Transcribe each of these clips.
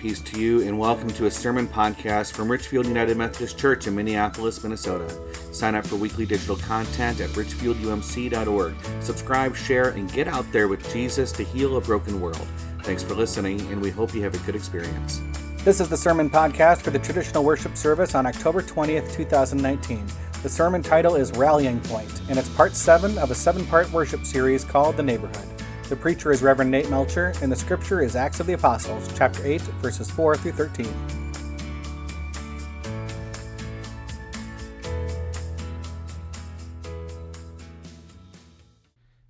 peace to you, and welcome to a sermon podcast from Richfield United Methodist Church in Minneapolis, Minnesota. Sign up for weekly digital content at richfieldumc.org. Subscribe, share, and get out there with Jesus to heal a broken world. Thanks for listening, and we hope you have a good experience. This is the sermon podcast for the traditional worship service on October 20th, 2019. The sermon title is Rallying Point, and it's part seven of a seven part worship series called The Neighborhood. The preacher is Reverend Nate Melcher, and the scripture is Acts of the Apostles, chapter 8, verses 4 through 13.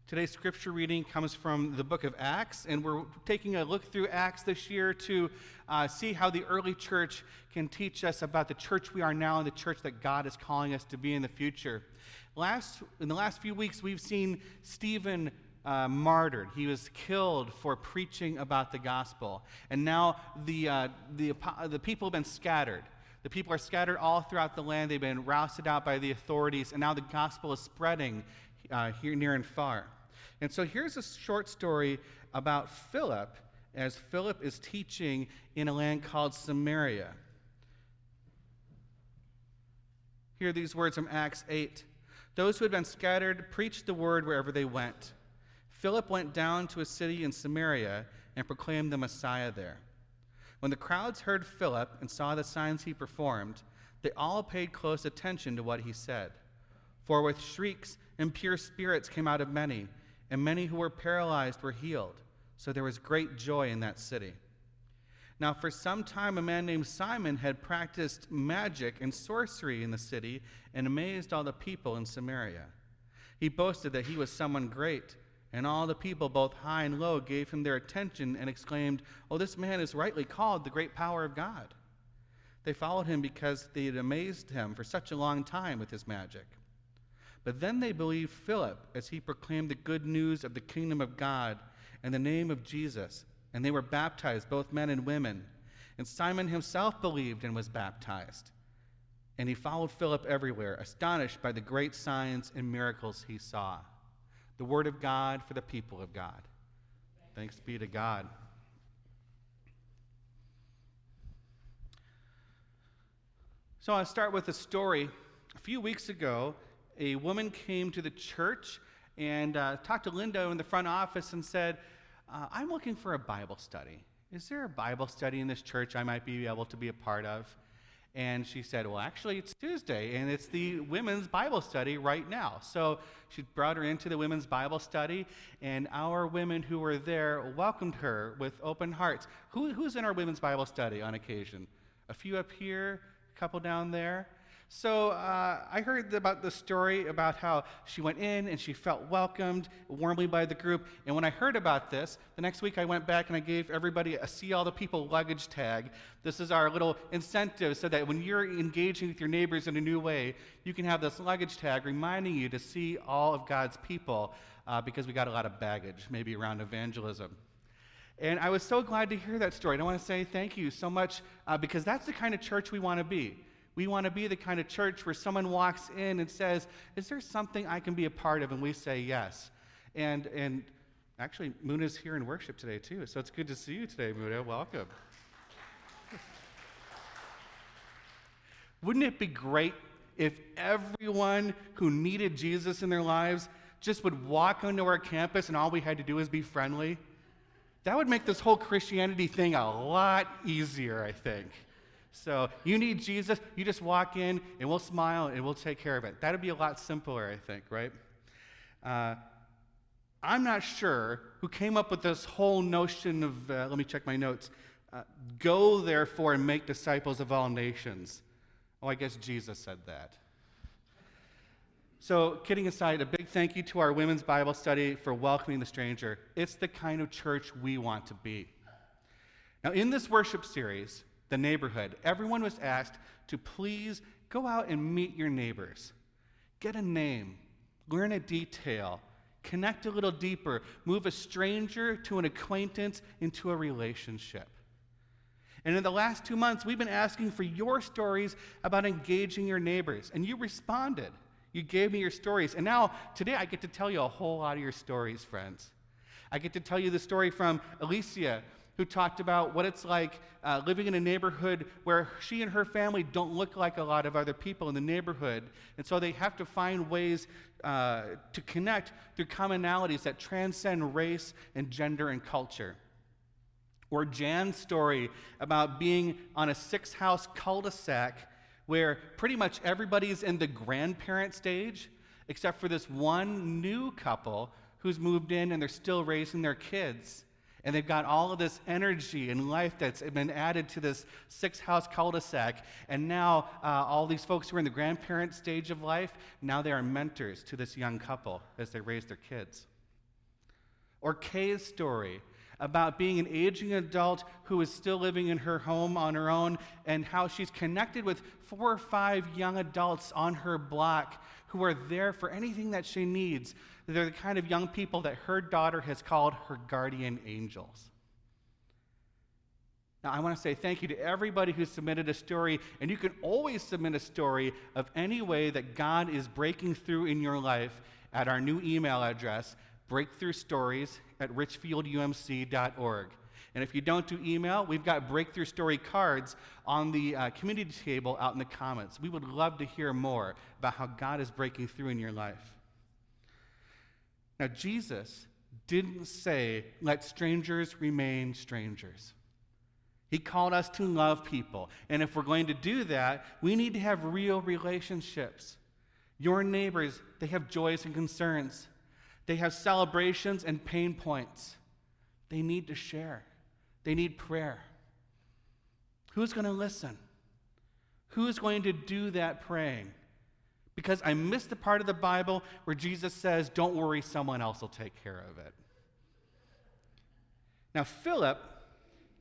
Today's scripture reading comes from the book of Acts, and we're taking a look through Acts this year to uh, see how the early church can teach us about the church we are now and the church that God is calling us to be in the future. Last, in the last few weeks, we've seen Stephen uh, martyred. He was killed for preaching about the gospel. And now the, uh, the, the people have been scattered. The people are scattered all throughout the land. They've been rousted out by the authorities, and now the gospel is spreading uh, here, near, and far. And so here's a short story about Philip as Philip is teaching in a land called Samaria. Hear these words from Acts 8. Those who had been scattered preached the word wherever they went. Philip went down to a city in Samaria and proclaimed the Messiah there. When the crowds heard Philip and saw the signs he performed, they all paid close attention to what he said. For with shrieks, impure spirits came out of many, and many who were paralyzed were healed. So there was great joy in that city. Now, for some time, a man named Simon had practiced magic and sorcery in the city and amazed all the people in Samaria. He boasted that he was someone great and all the people, both high and low, gave him their attention and exclaimed, Oh, this man is rightly called the great power of God. They followed him because they had amazed him for such a long time with his magic. But then they believed Philip as he proclaimed the good news of the kingdom of God and the name of Jesus, and they were baptized, both men and women. And Simon himself believed and was baptized. And he followed Philip everywhere, astonished by the great signs and miracles he saw the Word of God for the people of God. Thanks be to God. So I'll start with a story. A few weeks ago, a woman came to the church and uh, talked to Linda in the front office and said, uh, I'm looking for a Bible study. Is there a Bible study in this church I might be able to be a part of? And she said, Well, actually, it's Tuesday, and it's the women's Bible study right now. So she brought her into the women's Bible study, and our women who were there welcomed her with open hearts. Who, who's in our women's Bible study on occasion? A few up here, a couple down there. So uh, I heard about the story about how she went in and she felt welcomed warmly by the group. And when I heard about this, the next week I went back and I gave everybody a See All the People luggage tag. This is our little incentive so that when you're engaging with your neighbors in a new way, you can have this luggage tag reminding you to see all of God's people uh, because we got a lot of baggage, maybe around evangelism. And I was so glad to hear that story. And I want to say thank you so much uh, because that's the kind of church we want to be. We want to be the kind of church where someone walks in and says, Is there something I can be a part of? And we say yes. And, and actually, Muna's here in worship today, too. So it's good to see you today, Muna. Welcome. Wouldn't it be great if everyone who needed Jesus in their lives just would walk onto our campus and all we had to do is be friendly? That would make this whole Christianity thing a lot easier, I think. So you need Jesus, you just walk in and we'll smile and we'll take care of it. That'd be a lot simpler, I think, right? Uh, I'm not sure who came up with this whole notion of, uh, let me check my notes, uh, go therefore and make disciples of all nations. Oh, I guess Jesus said that. So, kidding aside, a big thank you to our women's Bible study for welcoming the stranger. It's the kind of church we want to be. Now, in this worship series, the neighborhood, everyone was asked to please go out and meet your neighbors. Get a name, learn a detail, connect a little deeper, move a stranger to an acquaintance into a relationship. And in the last two months, we've been asking for your stories about engaging your neighbors, and you responded. You gave me your stories. And now, today, I get to tell you a whole lot of your stories, friends. I get to tell you the story from Alicia, who talked about what it's like uh, living in a neighborhood where she and her family don't look like a lot of other people in the neighborhood. And so they have to find ways uh, to connect through commonalities that transcend race and gender and culture. Or Jan's story about being on a six house cul de sac where pretty much everybody's in the grandparent stage, except for this one new couple who's moved in and they're still raising their kids. And they've got all of this energy and life that's been added to this six house cul de sac. And now, uh, all these folks who are in the grandparent stage of life, now they are mentors to this young couple as they raise their kids. Or Kay's story about being an aging adult who is still living in her home on her own and how she's connected with four or five young adults on her block who are there for anything that she needs. They're the kind of young people that her daughter has called her guardian angels. Now, I want to say thank you to everybody who submitted a story, and you can always submit a story of any way that God is breaking through in your life at our new email address, breakthrough stories at richfieldumc.org. And if you don't do email, we've got breakthrough story cards on the uh, community table out in the comments. We would love to hear more about how God is breaking through in your life. Now, Jesus didn't say, let strangers remain strangers. He called us to love people. And if we're going to do that, we need to have real relationships. Your neighbors, they have joys and concerns. They have celebrations and pain points. They need to share, they need prayer. Who's going to listen? Who's going to do that praying? Because I missed the part of the Bible where Jesus says, Don't worry, someone else will take care of it. Now, Philip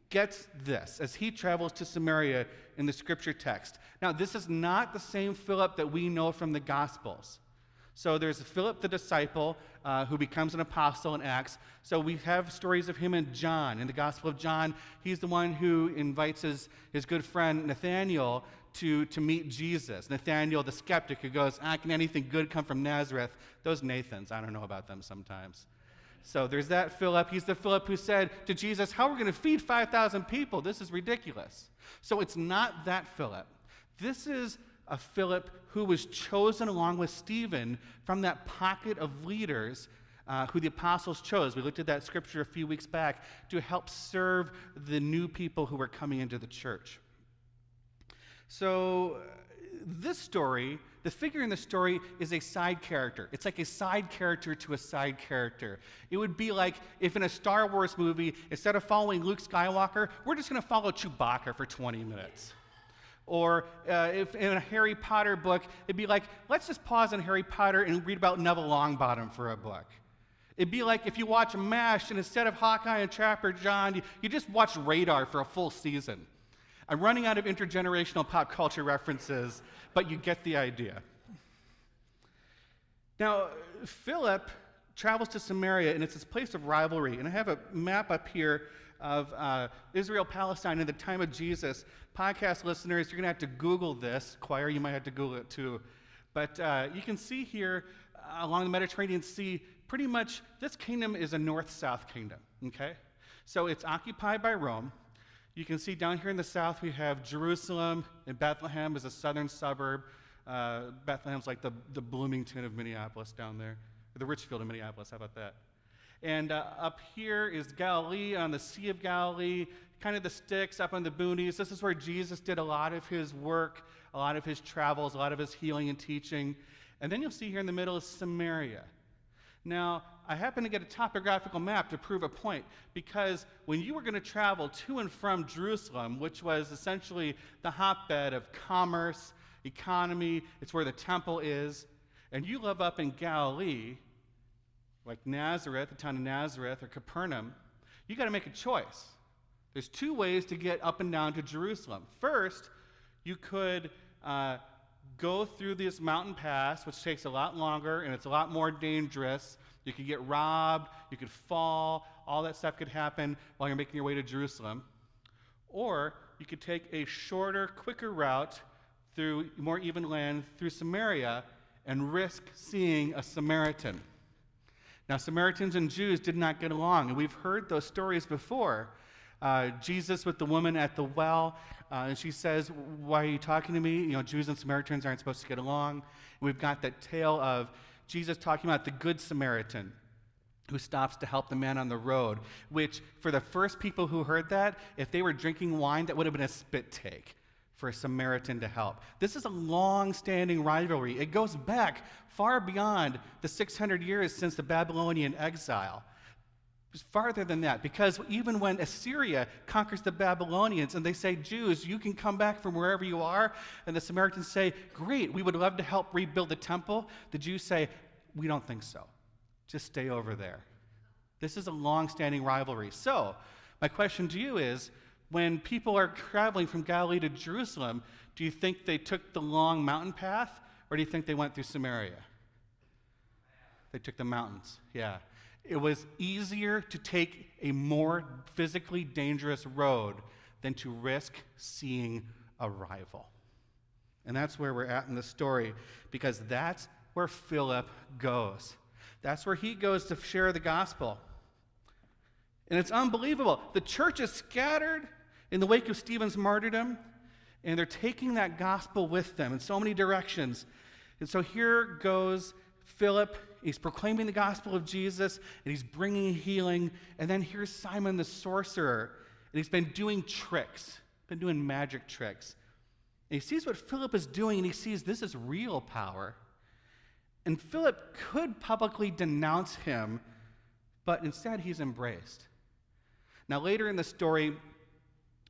gets this as he travels to Samaria in the scripture text. Now, this is not the same Philip that we know from the Gospels. So there's Philip the disciple uh, who becomes an apostle in Acts. So we have stories of him and John. In the Gospel of John, he's the one who invites his, his good friend Nathaniel to, to meet Jesus. Nathaniel, the skeptic, who goes, ah, Can anything good come from Nazareth? Those Nathans, I don't know about them sometimes. So there's that Philip. He's the Philip who said to Jesus, How are we going to feed 5,000 people? This is ridiculous. So it's not that Philip. This is a Philip who was chosen along with Stephen from that pocket of leaders uh, who the apostles chose. We looked at that scripture a few weeks back to help serve the new people who were coming into the church. So, this story, the figure in the story is a side character. It's like a side character to a side character. It would be like if in a Star Wars movie, instead of following Luke Skywalker, we're just going to follow Chewbacca for 20 minutes. Or uh, if in a Harry Potter book, it'd be like, let's just pause on Harry Potter and read about Neville Longbottom for a book. It'd be like if you watch MASH and instead of Hawkeye and Trapper John, you, you just watch Radar for a full season. I'm running out of intergenerational pop culture references, but you get the idea. Now, Philip travels to Samaria, and it's this place of rivalry. And I have a map up here of uh, Israel Palestine in the time of Jesus. Podcast listeners, you're going to have to Google this. Choir, you might have to Google it too. But uh, you can see here uh, along the Mediterranean Sea, pretty much this kingdom is a north south kingdom, okay? So it's occupied by Rome. You can see down here in the south we have Jerusalem, and Bethlehem is a southern suburb. Uh, Bethlehem's like the, the Bloomington of Minneapolis down there, the Richfield of Minneapolis. How about that? And uh, up here is Galilee on the Sea of Galilee, kind of the sticks up on the boonies. This is where Jesus did a lot of his work, a lot of his travels, a lot of his healing and teaching. And then you'll see here in the middle is Samaria. Now, I happen to get a topographical map to prove a point because when you were going to travel to and from Jerusalem, which was essentially the hotbed of commerce, economy, it's where the temple is, and you live up in Galilee, like Nazareth, the town of Nazareth, or Capernaum, you got to make a choice. There's two ways to get up and down to Jerusalem. First, you could uh, go through this mountain pass, which takes a lot longer and it's a lot more dangerous. You could get robbed, you could fall, all that stuff could happen while you're making your way to Jerusalem. Or you could take a shorter, quicker route through more even land through Samaria and risk seeing a Samaritan. Now, Samaritans and Jews did not get along, and we've heard those stories before. Uh, Jesus with the woman at the well, uh, and she says, Why are you talking to me? You know, Jews and Samaritans aren't supposed to get along. And we've got that tale of Jesus talking about the Good Samaritan who stops to help the man on the road, which for the first people who heard that, if they were drinking wine, that would have been a spit take for a Samaritan to help. This is a long standing rivalry. It goes back far beyond the 600 years since the Babylonian exile. It's farther than that, because even when Assyria conquers the Babylonians and they say, Jews, you can come back from wherever you are, and the Samaritans say, Great, we would love to help rebuild the temple, the Jews say, We don't think so. Just stay over there. This is a long standing rivalry. So, my question to you is when people are traveling from Galilee to Jerusalem, do you think they took the long mountain path or do you think they went through Samaria? They took the mountains, yeah. It was easier to take a more physically dangerous road than to risk seeing a rival. And that's where we're at in the story because that's where Philip goes. That's where he goes to share the gospel. And it's unbelievable. The church is scattered in the wake of Stephen's martyrdom, and they're taking that gospel with them in so many directions. And so here goes Philip. He's proclaiming the gospel of Jesus, and he's bringing healing. And then here's Simon the sorcerer, and he's been doing tricks, been doing magic tricks. And he sees what Philip is doing, and he sees this is real power. And Philip could publicly denounce him, but instead he's embraced. Now, later in the story,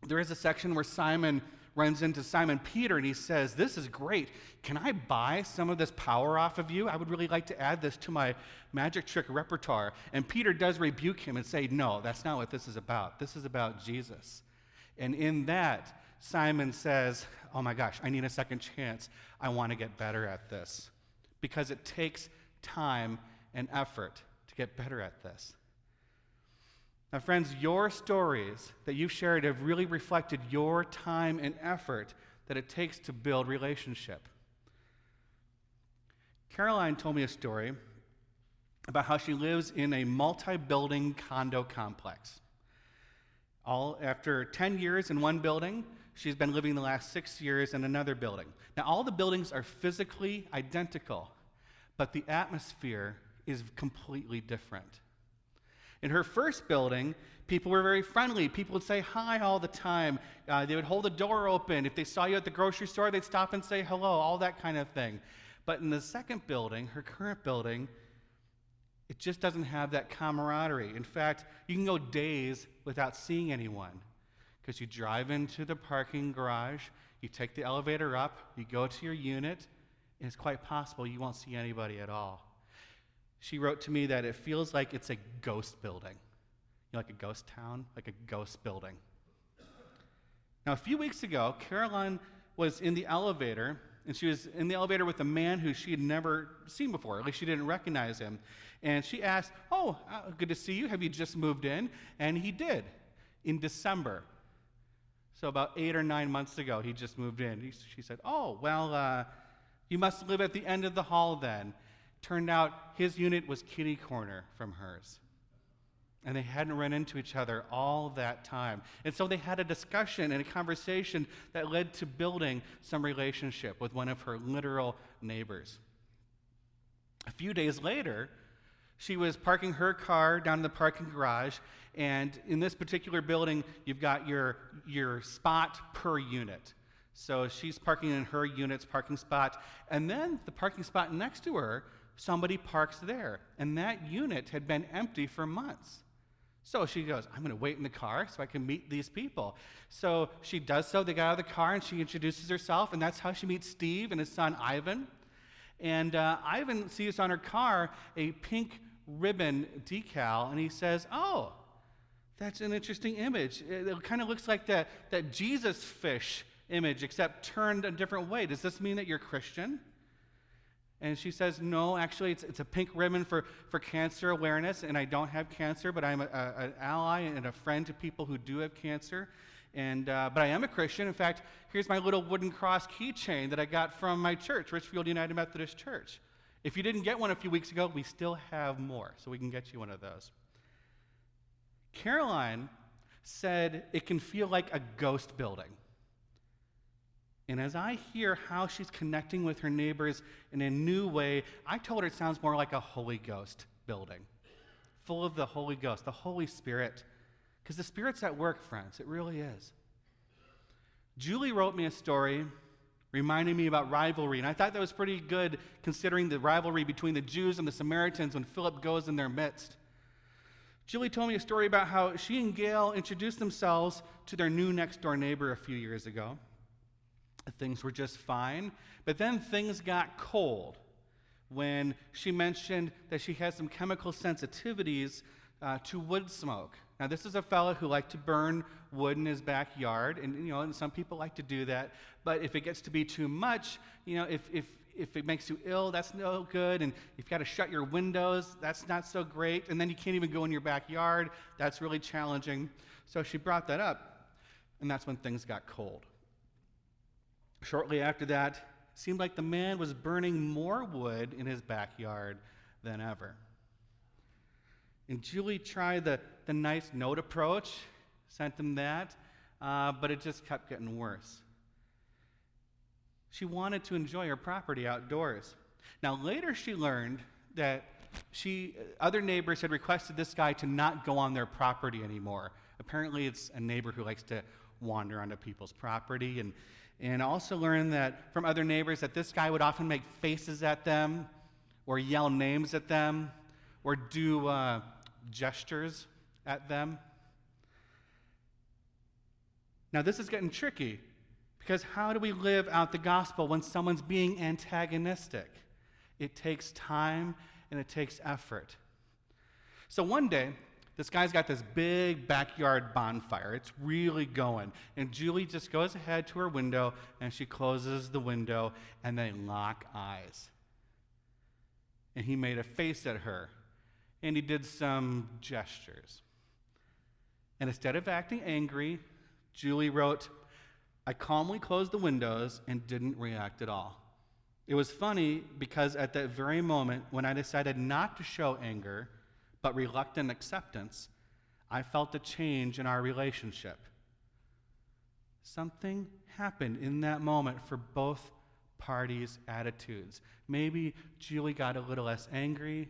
there is a section where Simon runs into Simon Peter and he says, This is great. Can I buy some of this power off of you? I would really like to add this to my magic trick repertoire. And Peter does rebuke him and say, No, that's not what this is about. This is about Jesus. And in that, Simon says, Oh my gosh, I need a second chance. I want to get better at this because it takes time and effort to get better at this. Now, friends, your stories that you've shared have really reflected your time and effort that it takes to build relationship. Caroline told me a story about how she lives in a multi building condo complex. All after 10 years in one building, she's been living the last six years in another building. Now, all the buildings are physically identical, but the atmosphere is completely different. In her first building, people were very friendly. People would say hi all the time. Uh, they would hold the door open. If they saw you at the grocery store, they'd stop and say hello, all that kind of thing. But in the second building, her current building, it just doesn't have that camaraderie. In fact, you can go days without seeing anyone because you drive into the parking garage, you take the elevator up, you go to your unit, and it's quite possible you won't see anybody at all she wrote to me that it feels like it's a ghost building. You know, like a ghost town, like a ghost building. Now, a few weeks ago, Caroline was in the elevator, and she was in the elevator with a man who she had never seen before. At least she didn't recognize him. And she asked, Oh, uh, good to see you. Have you just moved in? And he did in December. So, about eight or nine months ago, he just moved in. He, she said, Oh, well, uh, you must live at the end of the hall then. Turned out his unit was kitty corner from hers. And they hadn't run into each other all that time. And so they had a discussion and a conversation that led to building some relationship with one of her literal neighbors. A few days later, she was parking her car down in the parking garage, and in this particular building, you've got your, your spot per unit. So she's parking in her unit's parking spot, and then the parking spot next to her somebody parks there. And that unit had been empty for months. So she goes, I'm going to wait in the car so I can meet these people. So she does so. They get out of the car and she introduces herself, and that's how she meets Steve and his son Ivan. And uh, Ivan sees on her car a pink ribbon decal, and he says, Oh, that's an interesting image. It, kind of looks like that, that Jesus fish image, except turned a different way. Does this mean that you're Christian? And she says, No, actually, it's, it's a pink ribbon for, for cancer awareness, and I don't have cancer, but I'm a, a, an ally and a friend to people who do have cancer. And, uh, but I am a Christian. In fact, here's my little wooden cross keychain that I got from my church, Richfield United Methodist Church. If you didn't get one a few weeks ago, we still have more, so we can get you one of those. Caroline said it can feel like a ghost building. And as I hear how she's connecting with her neighbors in a new way, I told her it sounds more like a Holy Ghost building, full of the Holy Ghost, the Holy Spirit. Because the Spirit's at work, friends. It really is. Julie wrote me a story reminding me about rivalry, and I thought that was pretty good considering the rivalry between the Jews and the Samaritans when Philip goes in their midst. Julie told me a story about how she and Gail introduced themselves to their new next door neighbor a few years ago. Things were just fine. But then things got cold when she mentioned that she has some chemical sensitivities uh, to wood smoke. Now, this is a fellow who liked to burn wood in his backyard, and you know, and some people like to do that. But if it gets to be too much, you know, if if if it makes you ill, that's no good. And you've got to shut your windows, that's not so great. And then you can't even go in your backyard, that's really challenging. So she brought that up, and that's when things got cold. Shortly after that, seemed like the man was burning more wood in his backyard than ever. And Julie tried the, the nice note approach, sent him that, uh, but it just kept getting worse. She wanted to enjoy her property outdoors. Now, later she learned that she, other neighbors had requested this guy to not go on their property anymore. Apparently, it's a neighbor who likes to wander onto people's property, and and also learned that from other neighbors that this guy would often make faces at them or yell names at them or do uh, gestures at them. Now, this is getting tricky because how do we live out the gospel when someone's being antagonistic? It takes time and it takes effort. So one day, this guy's got this big backyard bonfire. It's really going. And Julie just goes ahead to her window and she closes the window and they lock eyes. And he made a face at her and he did some gestures. And instead of acting angry, Julie wrote, I calmly closed the windows and didn't react at all. It was funny because at that very moment when I decided not to show anger, but reluctant acceptance, I felt a change in our relationship. Something happened in that moment for both parties' attitudes. Maybe Julie got a little less angry.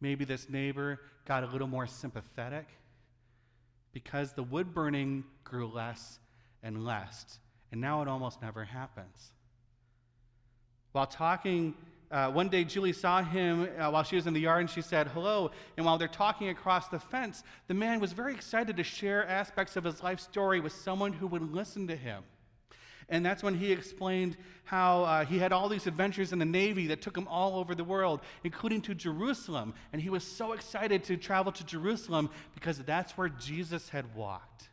Maybe this neighbor got a little more sympathetic because the wood burning grew less and less, and now it almost never happens. While talking uh, one day, Julie saw him uh, while she was in the yard and she said, Hello. And while they're talking across the fence, the man was very excited to share aspects of his life story with someone who would listen to him. And that's when he explained how uh, he had all these adventures in the Navy that took him all over the world, including to Jerusalem. And he was so excited to travel to Jerusalem because that's where Jesus had walked.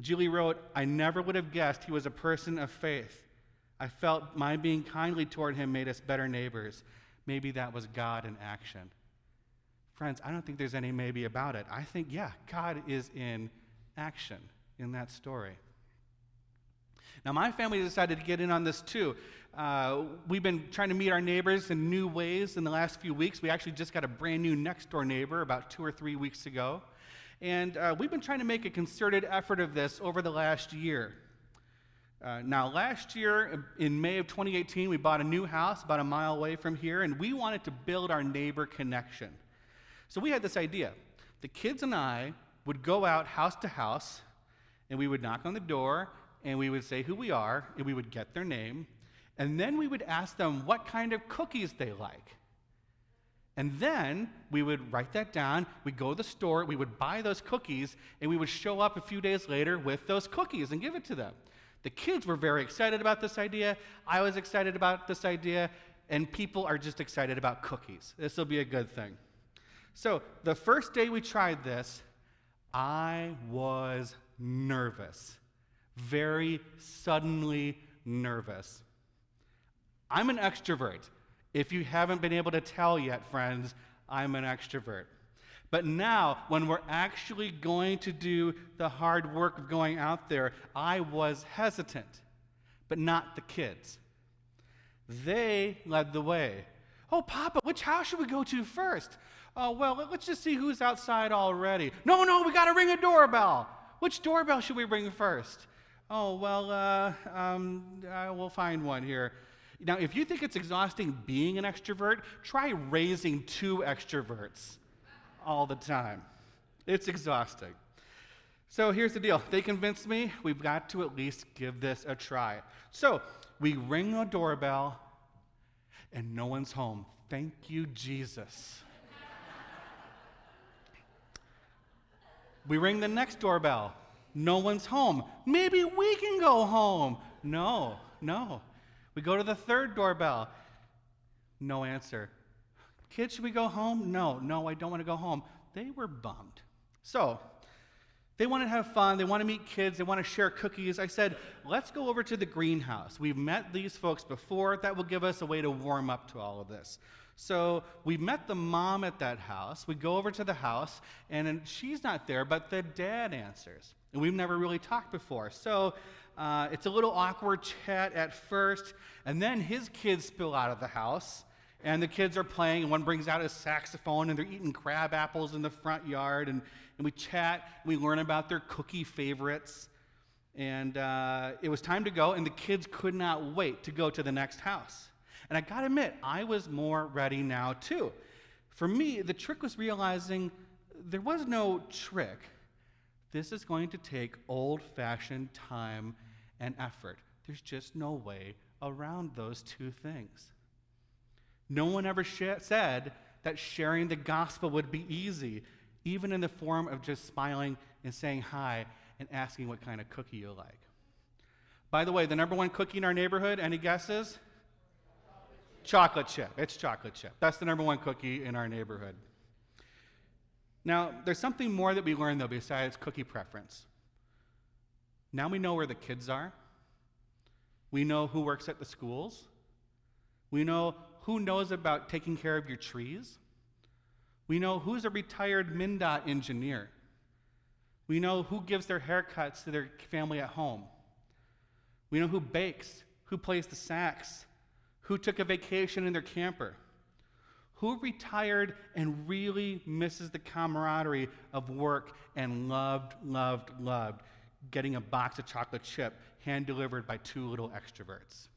Julie wrote, I never would have guessed he was a person of faith. I felt my being kindly toward him made us better neighbors. Maybe that was God in action. Friends, I don't think there's any maybe about it. I think, yeah, God is in action in that story. Now, my family decided to get in on this too. Uh, we've been trying to meet our neighbors in new ways in the last few weeks. We actually just got a brand new next door neighbor about two or three weeks ago. And uh, we've been trying to make a concerted effort of this over the last year. Uh, now, last year in May of 2018, we bought a new house about a mile away from here, and we wanted to build our neighbor connection. So we had this idea. The kids and I would go out house to house, and we would knock on the door, and we would say who we are, and we would get their name, and then we would ask them what kind of cookies they like. And then we would write that down, we'd go to the store, we would buy those cookies, and we would show up a few days later with those cookies and give it to them. The kids were very excited about this idea. I was excited about this idea. And people are just excited about cookies. This will be a good thing. So, the first day we tried this, I was nervous. Very suddenly nervous. I'm an extrovert. If you haven't been able to tell yet, friends, I'm an extrovert. But now, when we're actually going to do the hard work of going out there, I was hesitant, but not the kids. They led the way. Oh, Papa, which house should we go to first? Oh, well, let's just see who's outside already. No, no, we got to ring a doorbell. Which doorbell should we ring first? Oh, well, uh, um, we'll find one here. Now, if you think it's exhausting being an extrovert, try raising two extroverts all the time. It's exhausting. So here's the deal. They convinced me we've got to at least give this a try. So we ring the doorbell, and no one's home. Thank you, Jesus. we ring the next doorbell. No one's home. Maybe we can go home. No, no. We go to the third doorbell. No answer. Kids, should we go home? No, no, I don't want to go home. They were bummed. So, they want to have fun. They want to meet kids. They want to share cookies. I said, let's go over to the greenhouse. We've met these folks before. That will give us a way to warm up to all of this. So we met the mom at that house. We go over to the house, and she's not there, but the dad answers. And we've never really talked before. So uh, it's a little awkward chat at first, and then his kids spill out of the house and the kids are playing, and one brings out his saxophone, and they're eating crab apples in the front yard, and, and we chat, and we learn about their cookie favorites. And uh, it was time to go, and the kids could not wait to go to the next house. And I gotta admit, I was more ready now, too. For me, the trick was realizing there was no trick. This is going to take old fashioned time and effort. There's just no way around those two things. No one ever sh- said that sharing the gospel would be easy, even in the form of just smiling and saying hi and asking what kind of cookie you like. By the way, the number one cookie in our neighborhood, any guesses? Chocolate chip. It's chocolate chip. That's the number one cookie in our neighborhood. Now, there's something more that we learned, though, besides cookie preference. Now we know where the kids are. We know who works at the schools. We know who knows about taking care of your trees. We know who's a retired MnDOT engineer. We know who gives their haircuts to their family at home. We know who bakes, who plays the sax, who took a vacation in their camper, who retired and really misses the camaraderie of work and loved, loved, loved getting a box of chocolate chip hand delivered by two little extroverts.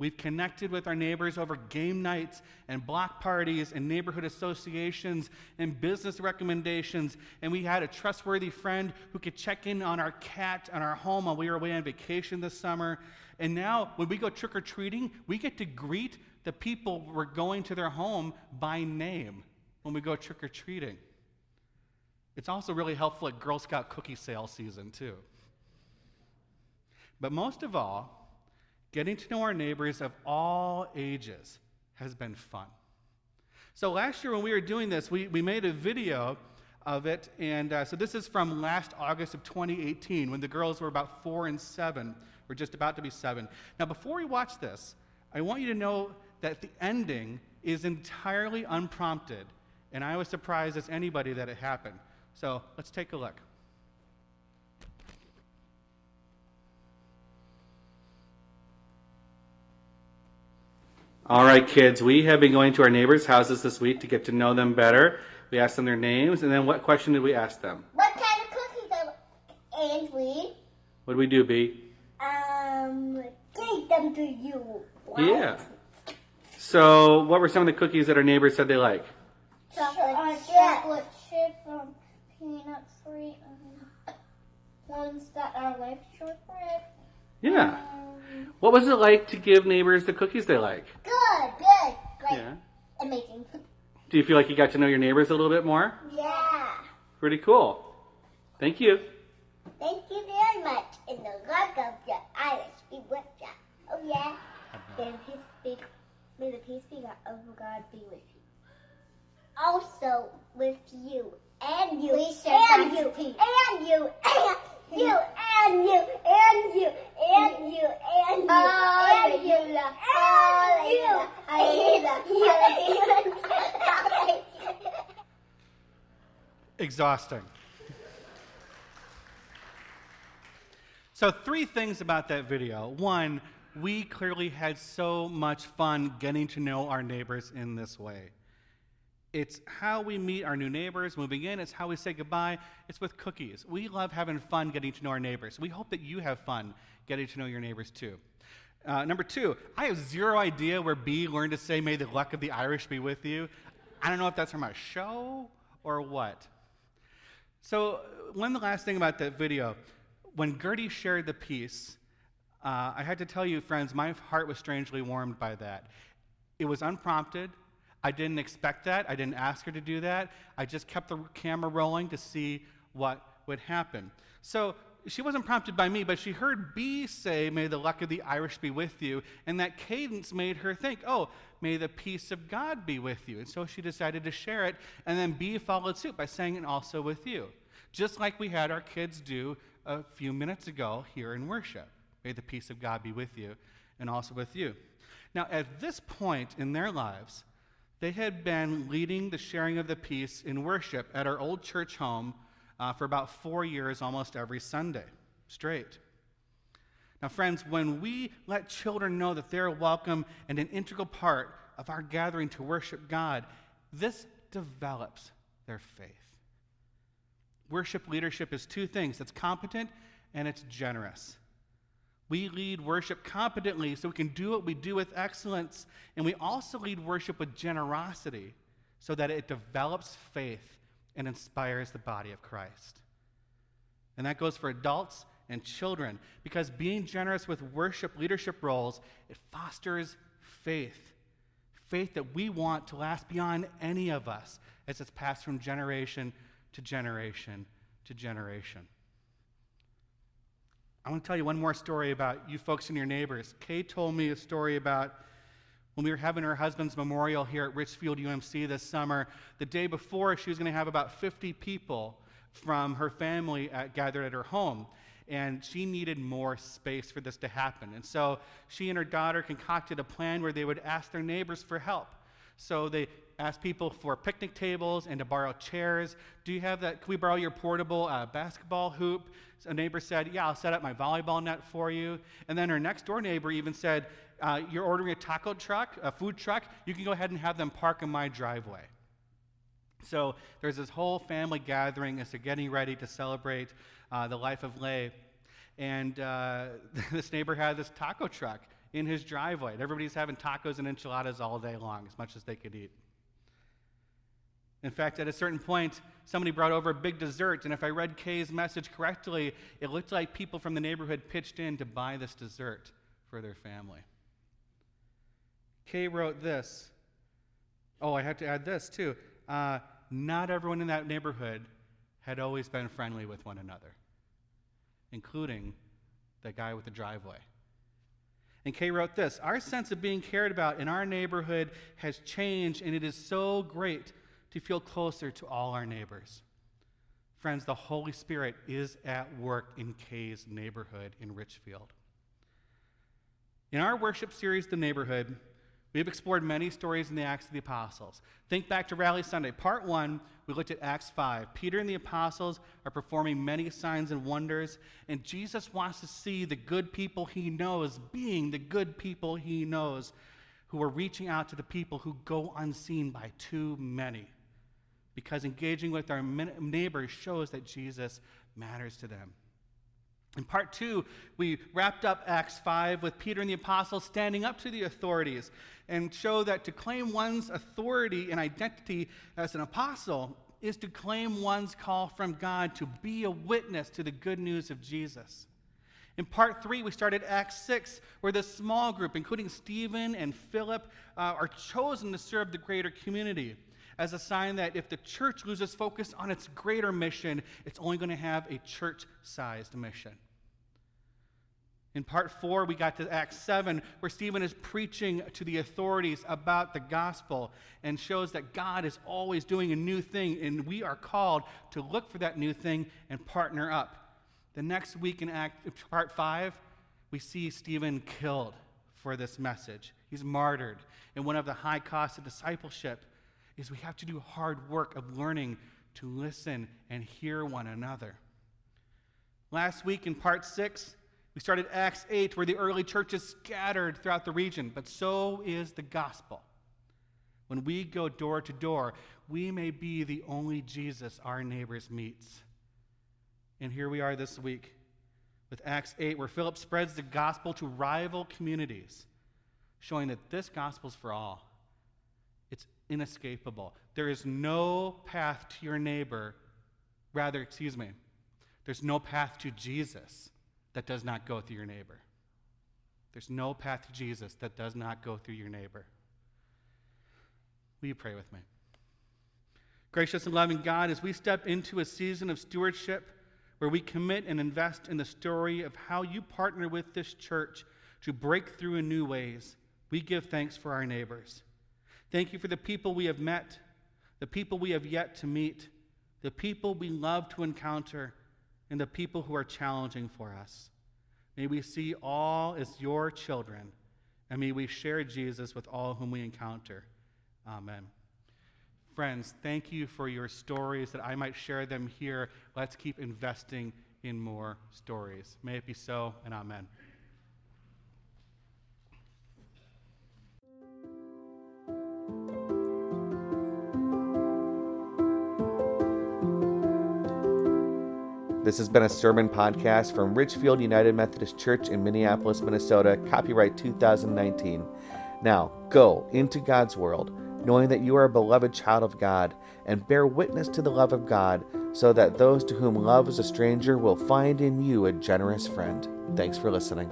We've connected with our neighbors over game nights and block parties and neighborhood associations and business recommendations. And we had a trustworthy friend who could check in on our cat and our home while we were away on vacation this summer. And now, when we go trick or treating, we get to greet the people we're going to their home by name when we go trick or treating. It's also really helpful at Girl Scout cookie sale season, too. But most of all, Getting to know our neighbors of all ages has been fun. So last year when we were doing this, we, we made a video of it. And uh, so this is from last August of 2018 when the girls were about four and seven, or just about to be seven. Now, before we watch this, I want you to know that the ending is entirely unprompted. And I was surprised as anybody that it happened. So let's take a look. All right, kids, we have been going to our neighbors' houses this week to get to know them better. We asked them their names, and then what question did we ask them? What kind of cookies are and we What did we do, B? um gave them to you? What? Yeah. So, what were some of the cookies that our neighbors said they like? Chocolate chip. chocolate chip from peanut free and ones that are like shortbread. Yeah. What was it like to give neighbors the cookies they like? Good, good, great, Yeah. amazing. Do you feel like you got to know your neighbors a little bit more? Yeah. Pretty cool. Thank you. Thank you very much. In the luck of your Irish be with ya. Oh yeah. Uh-huh. May the peace be, may the peace be God, of God be with you. Also with you and you Please share and you and you and you and you and you and you and you and you and you and you and you. Exhausting. So, three things about that video. One, we clearly had so much fun getting to know our neighbors in this way. It's how we meet our new neighbors moving in. It's how we say goodbye. It's with cookies. We love having fun getting to know our neighbors. We hope that you have fun getting to know your neighbors too. Uh, number two, I have zero idea where B learned to say, May the luck of the Irish be with you. I don't know if that's from a show or what. So, one last thing about that video. When Gertie shared the peace, uh, I had to tell you, friends, my heart was strangely warmed by that. It was unprompted. I didn't expect that. I didn't ask her to do that. I just kept the camera rolling to see what would happen. So she wasn't prompted by me, but she heard B say, May the luck of the Irish be with you. And that cadence made her think, Oh, may the peace of God be with you. And so she decided to share it. And then B followed suit by saying it also with you, just like we had our kids do a few minutes ago here in worship. May the peace of God be with you and also with you. Now, at this point in their lives, they had been leading the sharing of the peace in worship at our old church home uh, for about four years, almost every Sunday straight. Now, friends, when we let children know that they're welcome and an integral part of our gathering to worship God, this develops their faith. Worship leadership is two things it's competent and it's generous. We lead worship competently so we can do what we do with excellence. And we also lead worship with generosity so that it develops faith and inspires the body of Christ. And that goes for adults and children because being generous with worship leadership roles, it fosters faith. Faith that we want to last beyond any of us as it's passed from generation to generation to generation. I want to tell you one more story about you folks and your neighbors. Kay told me a story about when we were having her husband's memorial here at Richfield UMC this summer. The day before, she was going to have about 50 people from her family at, gathered at her home. And she needed more space for this to happen. And so she and her daughter concocted a plan where they would ask their neighbors for help. So they asked people for picnic tables and to borrow chairs. Do you have that? Can we borrow your portable uh, basketball hoop? a neighbor said, Yeah, I'll set up my volleyball net for you. And then her next door neighbor even said, uh, You're ordering a taco truck, a food truck, you can go ahead and have them park in my driveway. So there's this whole family gathering as they're getting ready to celebrate uh, the life of Lay. And uh, this neighbor had this taco truck in his driveway. And everybody's having tacos and enchiladas all day long, as much as they could eat. In fact, at a certain point, somebody brought over a big dessert, and if I read Kay's message correctly, it looked like people from the neighborhood pitched in to buy this dessert for their family. Kay wrote this. Oh, I have to add this too. Uh, not everyone in that neighborhood had always been friendly with one another, including the guy with the driveway. And Kay wrote this Our sense of being cared about in our neighborhood has changed, and it is so great to feel closer to all our neighbors. Friends, the Holy Spirit is at work in Kay's neighborhood in Richfield. In our worship series, The Neighborhood, we have explored many stories in the Acts of the Apostles. Think back to Rally Sunday. Part one, we looked at Acts 5. Peter and the apostles are performing many signs and wonders, and Jesus wants to see the good people he knows being the good people he knows who are reaching out to the people who go unseen by too many because engaging with our neighbors shows that Jesus matters to them. In part two, we wrapped up Acts 5 with Peter and the apostles standing up to the authorities and show that to claim one's authority and identity as an apostle is to claim one's call from God to be a witness to the good news of Jesus. In part three, we started Acts 6, where this small group, including Stephen and Philip, uh, are chosen to serve the greater community as a sign that if the church loses focus on its greater mission, it's only going to have a church sized mission. In part four, we got to Acts 7, where Stephen is preaching to the authorities about the gospel and shows that God is always doing a new thing, and we are called to look for that new thing and partner up. The next week in Act, part five, we see Stephen killed for this message. He's martyred. in one of the high costs of discipleship is we have to do hard work of learning to listen and hear one another. Last week in part six, we We started Acts 8, where the early church is scattered throughout the region, but so is the gospel. When we go door to door, we may be the only Jesus our neighbors meets. And here we are this week with Acts 8, where Philip spreads the gospel to rival communities, showing that this gospel is for all. Inescapable. There is no path to your neighbor, rather, excuse me, there's no path to Jesus that does not go through your neighbor. There's no path to Jesus that does not go through your neighbor. Will you pray with me? Gracious and loving God, as we step into a season of stewardship where we commit and invest in the story of how you partner with this church to break through in new ways, we give thanks for our neighbors. Thank you for the people we have met, the people we have yet to meet, the people we love to encounter, and the people who are challenging for us. May we see all as your children, and may we share Jesus with all whom we encounter. Amen. Friends, thank you for your stories that I might share them here. Let's keep investing in more stories. May it be so, and amen. This has been a sermon podcast from Richfield United Methodist Church in Minneapolis, Minnesota, copyright 2019. Now, go into God's world, knowing that you are a beloved child of God, and bear witness to the love of God, so that those to whom love is a stranger will find in you a generous friend. Thanks for listening.